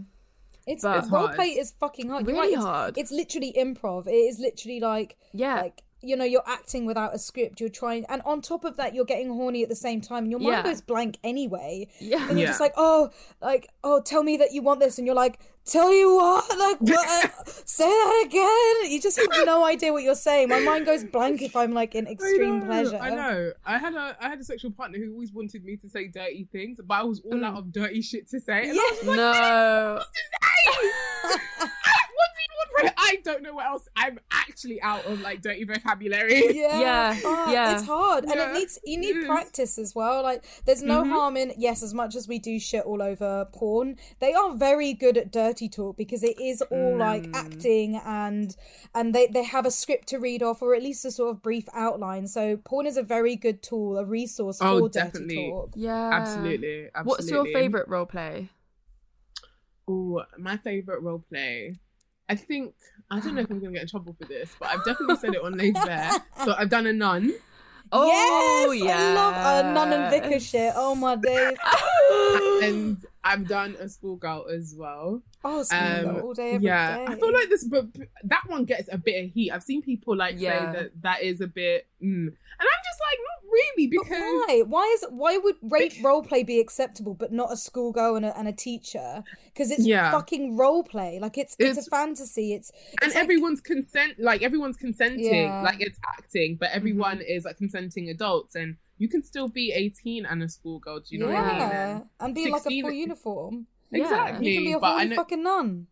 It's, But- it's It's role hard. play is fucking hard. Really right, it's, hard. It's literally improv. It is literally like Yeah. like you know you're acting without a script. You're trying, and on top of that, you're getting horny at the same time, and your mind Yeah. goes blank anyway. yeah And you're Yeah. just like, oh, like oh, tell me that you want this, and you're like, tell you what, like what? Say that again. You just have no idea what you're saying. My mind goes blank if I'm like in extreme I know, pleasure. I know. I had a I had a sexual partner who always wanted me to say dirty things, but I was all mm. out of dirty shit to say. And I was just like, no what do you want from it? I don't know what else. I'm actually out of like dirty vocabulary. Yeah, Yeah, Oh, yeah. it's hard, and it needs you need it is. practice as well. Like, there's no Mm-hmm. harm in yes, as much as we do shit all over porn, they are very good at dirty talk because it is all like Mm. acting and and they they have a script to read off or at least a sort of brief outline. So porn is a very good tool, a resource Oh, for dirty talk. yeah Absolutely, absolutely. what's your favorite role play Oh, my favorite role play. I think I don't know if I'm gonna get in trouble for this, but I've definitely said it on Laid Bare. So I've done a nun. oh yes, I love a nun and vicar yes. shit. Oh my days. and I've done a schoolgirl as well. Oh, schoolgirl Um, all day every yeah, day. I feel like this, but that one gets a bit of heat. I've seen people like Yeah. say that that is a bit, mm. and I'm just like, not really, But because why? Why is why would rape role play be acceptable, but not a schoolgirl and a, and a teacher? Because it's Yeah. fucking role play. Like it's it's, It's- a fantasy. It's, it's and like- everyone's consent, like everyone's consenting, Yeah. Mm-hmm. like it's acting, but everyone is like consenting adults, and you can still be 18 and a schoolgirl. Do you know what I mean? yeah, and be in like a 16 full uniform. Yeah. Exactly, You can be a but I holy know, fucking nun.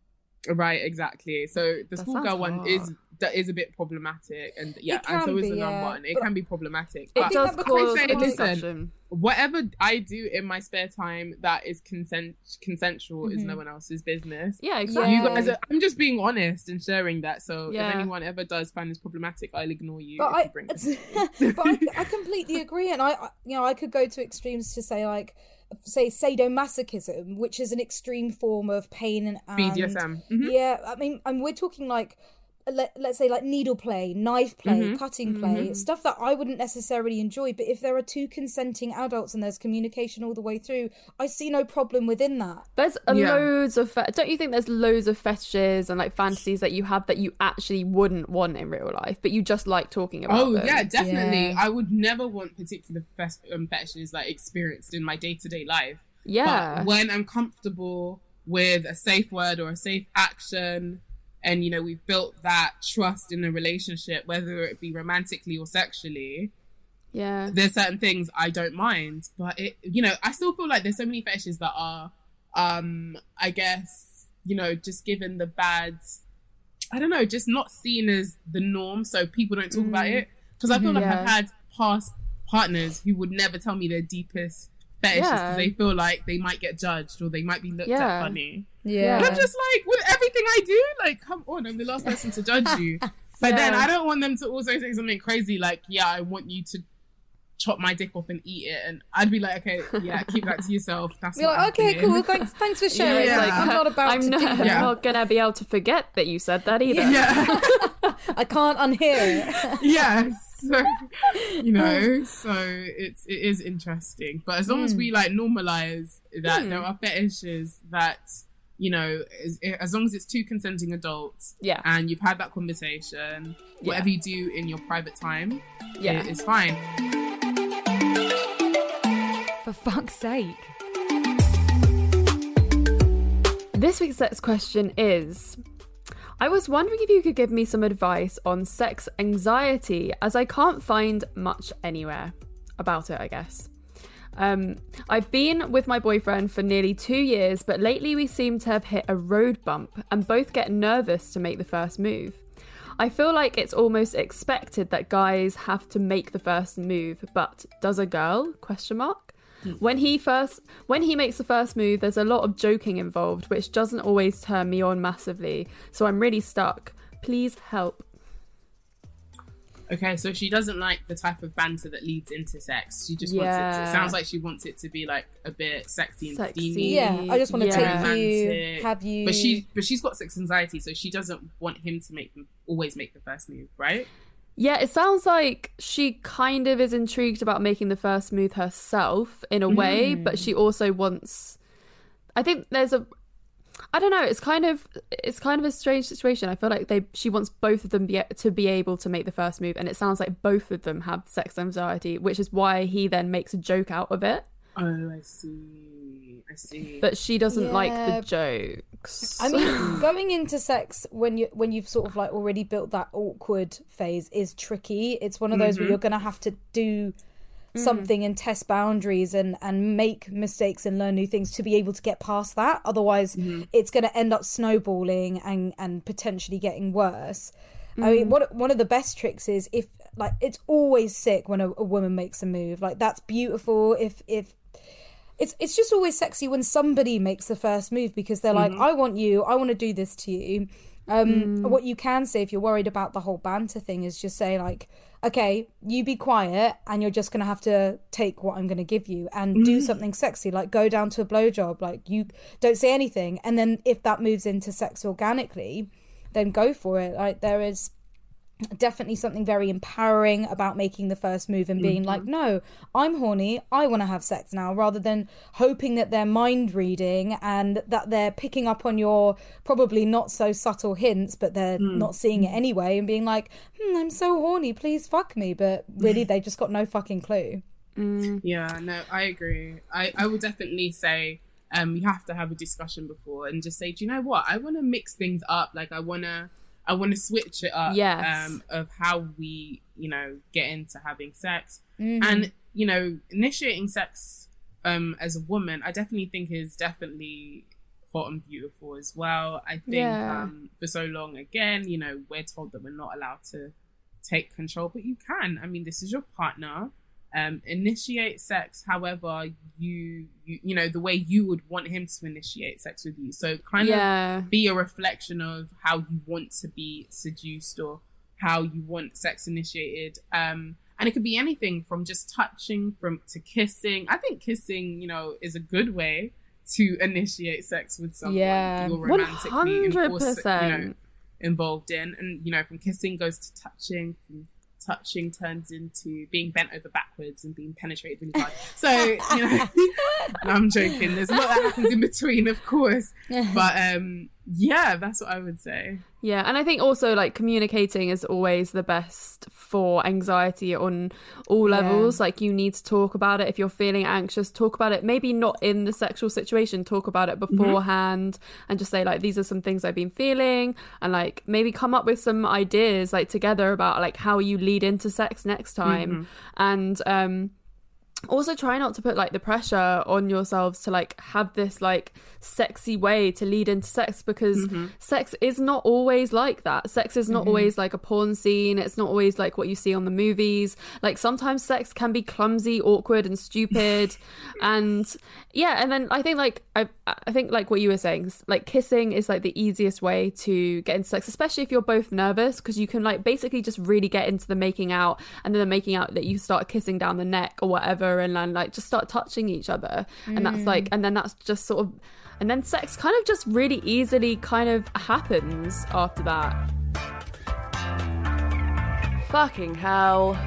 right? Exactly. So the schoolgirl one is that is a bit problematic, and yeah, It and so can is be, the yeah. one. It But- can be problematic. it but does cause like- discussion whatever I do in my spare time that is consent consensual is Mhm. no one else's business. yeah exactly You guys, are, I'm just being honest and sharing that. So Yeah. if anyone ever does find this problematic, I'll ignore you. But I, you bring this. but I, I completely agree, and I, you know, I could go to extremes to say like, say sadomasochism, which is an extreme form of pain and, and BDSM. Mhm. Yeah, I mean, and we're talking like, let, let's say like needle play, knife play, Mhm. cutting play, stuff that I wouldn't necessarily enjoy. But if there are two consenting adults and there's communication all the way through, I see no problem within that. There's Yeah. loads of fe- don't you think there's loads of fetishes and like fantasies that you have that you actually wouldn't want in real life, but you just like talking about Oh them? yeah, definitely. Yeah. I would never want particular fes- um, fetishes like experienced in my day to day life. yeah, But when I'm comfortable with a safe word or a safe action, and you know we've built that trust in a relationship, whether it be romantically or sexually, yeah, there's certain things I don't mind. But it, you know, I still feel like there's so many fetishes that are, um, I guess, you know, just given the bad, I don't know, just not seen as the norm, so people don't talk about it. Because I feel like Yeah. I've had past partners who would never tell me their deepest fetishes because Yeah. they feel like they might get judged or they might be looked Yeah. at funny. Yeah. And I'm just like, with everything I do, like, come on, I'm the last person to judge you. But then I don't want them to also say something crazy like, yeah, I want you to chop my dick off and eat it. And I'd be like, okay, yeah, keep that to yourself. That's You're like, okay, happening. cool, thanks, thanks for sharing. Yeah. Like, I'm not about I'm to not, do I'm. Yeah. not gonna be able to forget that you said that either. Yeah. I can't unhear it. yes. So, you know, so it's it is interesting. But as long as we hmm. like normalize that there hmm. are fetishes that you know, as, eh, as long as it's two consenting adults, Yeah. and you've had that conversation, whatever you do in your private time, Yeah. it is fine. For fuck's sake. This week's sex question is I was wondering if you could give me some advice on sex anxiety, as I can't find much anywhere about it, I guess. Um, I've been with my boyfriend for nearly two years, but lately we seem to have hit a road bump and both get nervous to make the first move. I feel like it's almost expected that guys have to make the first move, but does a girl? Question mark. When he first when he makes the first move, there's a lot of joking involved, which doesn't always turn me on massively. So I'm really stuck. Please help. Okay, so she doesn't like the type of banter that leads into sex. She just wants it. To, it sounds like she wants it to be like a bit sexy and Sexy. steamy. Yeah, I just want to Yeah. take you, romantic. have you. But she, but she's got sex anxiety, so she doesn't want him to make them always make the first move, right? Yeah, it sounds like she kind of is intrigued about making the first move herself in a way, but mm. she also wants I think there's a I don't know, it's kind of it's kind of a strange situation. I feel like they she wants both of them be, to be able to make the first move and it sounds like both of them have sex anxiety, which is why he then makes a joke out of it, Oh, I see. I see. but she doesn't like the jokes. I mean, going into sex when you when you've sort of like already built that awkward phase is tricky. It's one of those where mm-hmm. you're gonna have to do Mm. something and test boundaries and and make mistakes and learn new things to be able to get past that. Otherwise, mm-hmm. it's gonna end up snowballing and and potentially getting worse. I mean, mm. one one of the best tricks is if like it's always sick when a, a woman makes a move. Like that's beautiful. If if it's it's just always sexy when somebody makes the first move because they're like, mm-hmm. I want you, I want to do this to you. Um, What you can say if you're worried about the whole banter thing is just say like, okay, you be quiet, and you're just gonna have to take what I'm gonna give you and do something sexy, like go down to a blowjob, like you don't say anything, and then if that moves into sex organically, then go for it. Like there is definitely something very empowering about making the first move and being like no i'm horny. I want to have sex now rather than hoping that they're mind reading and that they're picking up on your probably not so subtle hints but they're not seeing it anyway and being like hmm, i'm so horny please fuck me. But really they just got no fucking clue. Yeah, no, I agree. I, I will definitely say um you have to have a discussion before and just say, do you know what? I want to mix things up. Like I want to I want to switch it up Yes. um of how we, you know, get into having sex. And you know, initiating sex um as a woman, I definitely think is definitely hot and beautiful as well. I think Yeah. um for so long again, you know, we're told that we're not allowed to take control, but you can. I mean, this is your partner. Um, initiate sex however you, you you know the way you would want him to initiate sex with you. So kind yeah. of be a reflection of how you want to be seduced or how you want sex initiated. Um, and it could be anything from just touching from to kissing. I think kissing, you know, is a good way to initiate sex with someone Yeah. you're romantically in- also, you know, 100%. involved in. And you know, from kissing goes to touching, from touching turns into being bent over backwards and being penetrated really hard. So, you know, I'm joking. There's a lot that happens in between, of course. But um yeah, that's what I would say. Yeah, and I think also like communicating is always the best for anxiety on all levels. Like you need to talk about it if you're feeling anxious, talk about it. Maybe not in the sexual situation, talk about it beforehand and just say like these are some things I've been feeling and like maybe come up with some ideas like together about like how you lead into sex next time. And um also try not to put like the pressure on yourselves to like have this like sexy way to lead into sex because mm-hmm. sex is not always like that. Sex is not mm-hmm. always like a porn scene. It's not always like what you see on the movies. Like sometimes sex can be clumsy awkward and stupid. And yeah and then i think like i i think like what you were saying like kissing is like the easiest way to get into sex especially if you're both nervous because you can like basically just really get into the making out and then the making out that you start kissing down the neck or whatever and then like just start touching each other. And that's mm. like and then that's just sort of and then sex kind of just really easily kind of happens after that. Fucking hell.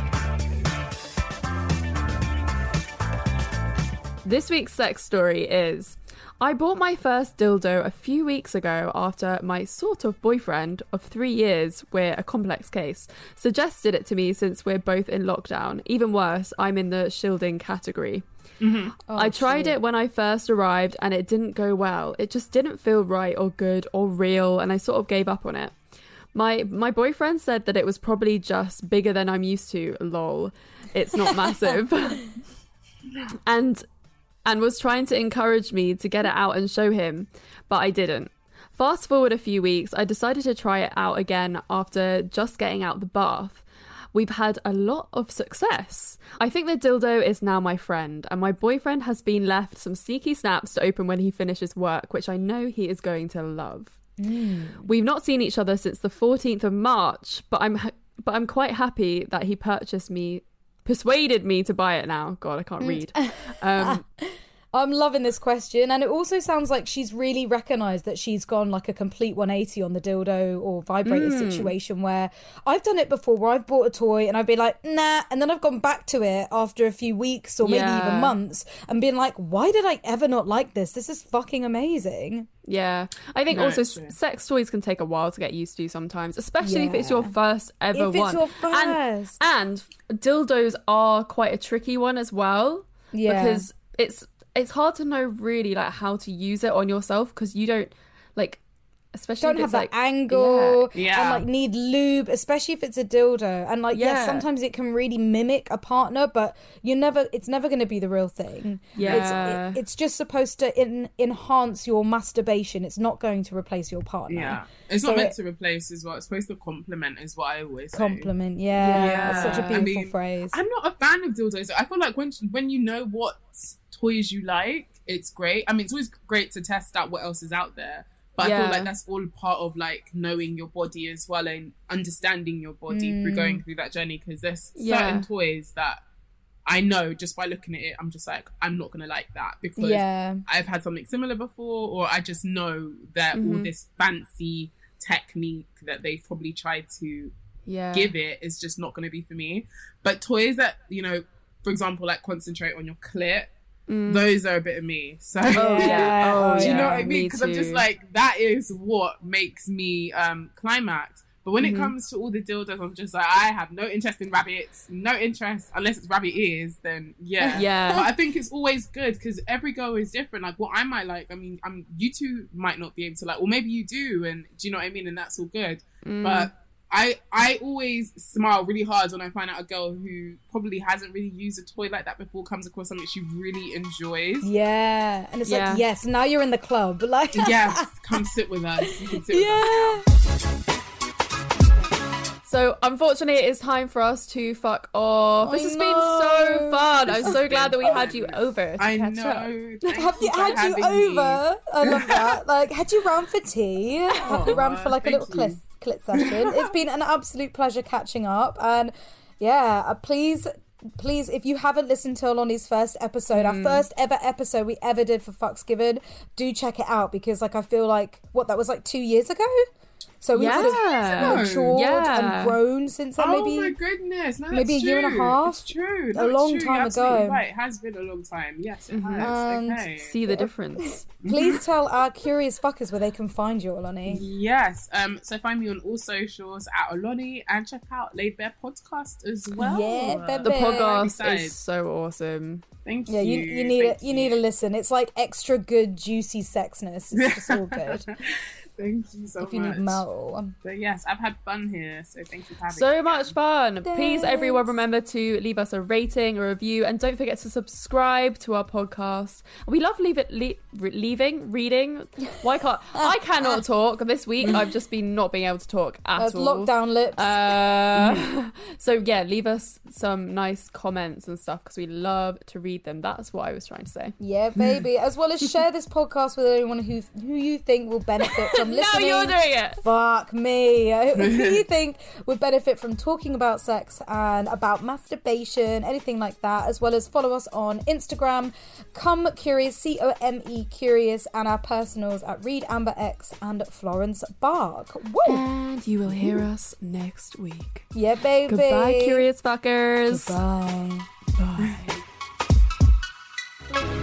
This week's sex story is I bought my first dildo a few weeks ago after my sort of boyfriend of three years, we're a complex case, suggested it to me since we're both in lockdown. Even worse, I'm in the shielding category. Mm-hmm. Oh, I tried it when I first arrived and it didn't go well. It just didn't feel right or good or real, and I sort of gave up on it. My my boyfriend said that it was probably just bigger than I'm used to. Lol. It's not massive. and and was trying to encourage me to get it out and show him, but I didn't. Fast forward a few weeks, I decided to try it out again after just getting out the bath. We've had a lot of success. I think the dildo is now my friend, and my boyfriend has been left some sneaky snaps to open when he finishes work, which I know he is going to love. Mm. We've not seen each other since the 14th of March, but I'm ha- but I'm quite happy that he purchased me persuaded me to buy it now. God, I can't read. Um, I'm loving this question, and it also sounds like she's really recognised that she's gone like a complete 180 on the dildo or vibrator Mm. situation. Where I've done it before, where I've bought a toy and I've been like, nah, and then I've gone back to it after a few weeks or maybe Yeah. even months and been like, why did I ever not like this? This is fucking amazing. Yeah, I think No, also it's true. sex toys can take a while to get used to sometimes, especially if it's your first ever If it's one. your And, and dildos are quite a tricky one as well. Yeah. because it's it's hard to know really like how to use it on yourself because you don't like, especially don't have that like angle Yeah. and like need lube especially if it's a dildo and like yeah, Yeah. sometimes it can really mimic a partner but you're never it's never going to be the real thing Yeah. it's, it, it's just supposed to in, enhance your masturbation it's not going to replace your partner Yeah, it's So not meant it- to replace as well. It's supposed to complement, is what I always say. compliment yeah, Yeah. that's such a beautiful mean, phrase I'm not a fan of dildos. I feel like when when you know what toys you like, it's great. I mean, it's always great to test out what else is out there. But I feel like that's all part of like knowing your body as well and understanding your body through Mm. going through that journey. Because there's Yeah. certain toys that I know just by looking at it, I'm just like, I'm not gonna like that because yeah I've had something similar before, or I just know that all Mhm. this fancy technique that they've probably tried to yeah, give it is just not going to be for me. But toys that, you know, for example, like concentrate on your clit, those are a bit of me. So, Mm. Oh yeah, oh do you know yeah, what I mean? me Because I'm just like, that is what makes me um climax. But when Mm-hmm. it comes to all the dildos, I'm just like, I have no interest in rabbits, no interest unless it's rabbit ears. Then yeah, Yeah. But I think it's always good because every girl is different. Like what I might like, I mean, I'm you two might not be able to like, or maybe you do, and do you know what I mean? And that's all good. Mm. But I I always smile really hard when I find out a girl who probably hasn't really used a toy like that before comes across something she really enjoys. yeah and it's Yeah. like yes now you're in the club like yes, come sit with us. You can sit with yeah us. So unfortunately, it is time for us to fuck off. This I has been so fun. This I'm so glad that we had you over. to I catch up. know. Thank have you had you having me. over? I love that. Like, had you round for tea? Have you round for like a oh, little clit, you. Clit session? It's been an absolute pleasure catching up, and yeah, uh, please. Please, if you haven't listened to Oloni's first episode, Mm. our first ever episode we ever did for Fucks Given, do check it out because, like, I feel like what that was like two years ago. So we would Yeah. have matured Yeah. and grown since then. Oh maybe my goodness! No, maybe that's a year and a half? It's true. A No, it's long true. time ago. Right, it has been a long time. Yes, it has. And okay. See the difference. please tell our curious fuckers where they can find you, Oloni. Yes. Um. So find me on all socials at Oloni and check out Laid Bare Podcast as well. Yeah, The podcast is so awesome. Thank Yeah, you. you you need Thank it. You need to listen. It's like extra good, juicy sexness. It's just all good. Thank you so if you much. need metal, But yes, I've had fun here, so thank you for having me. So much fun. Please, everyone, remember to leave us a rating, a review, and don't forget to subscribe to our podcast. We love leave it, le- leaving, reading. Why can't I cannot talk this week? I've just been not being able to talk at that's all. lockdown lips. Uh, so yeah, leave us some nice comments and stuff because we love to read them. That's what I was trying to say. yeah, baby. As well as share this podcast with anyone who who you think will benefit from Now listening. you're doing it. Fuck me. Who do you think would benefit from talking about sex and about masturbation, anything like that, as well as follow us on Instagram, Come Curious, C O M E Curious, and our personals at Reed Amber X and Florence Bark. Woo! And you will hear us next week. Yeah, baby. Goodbye, curious fuckers. Bye. Bye.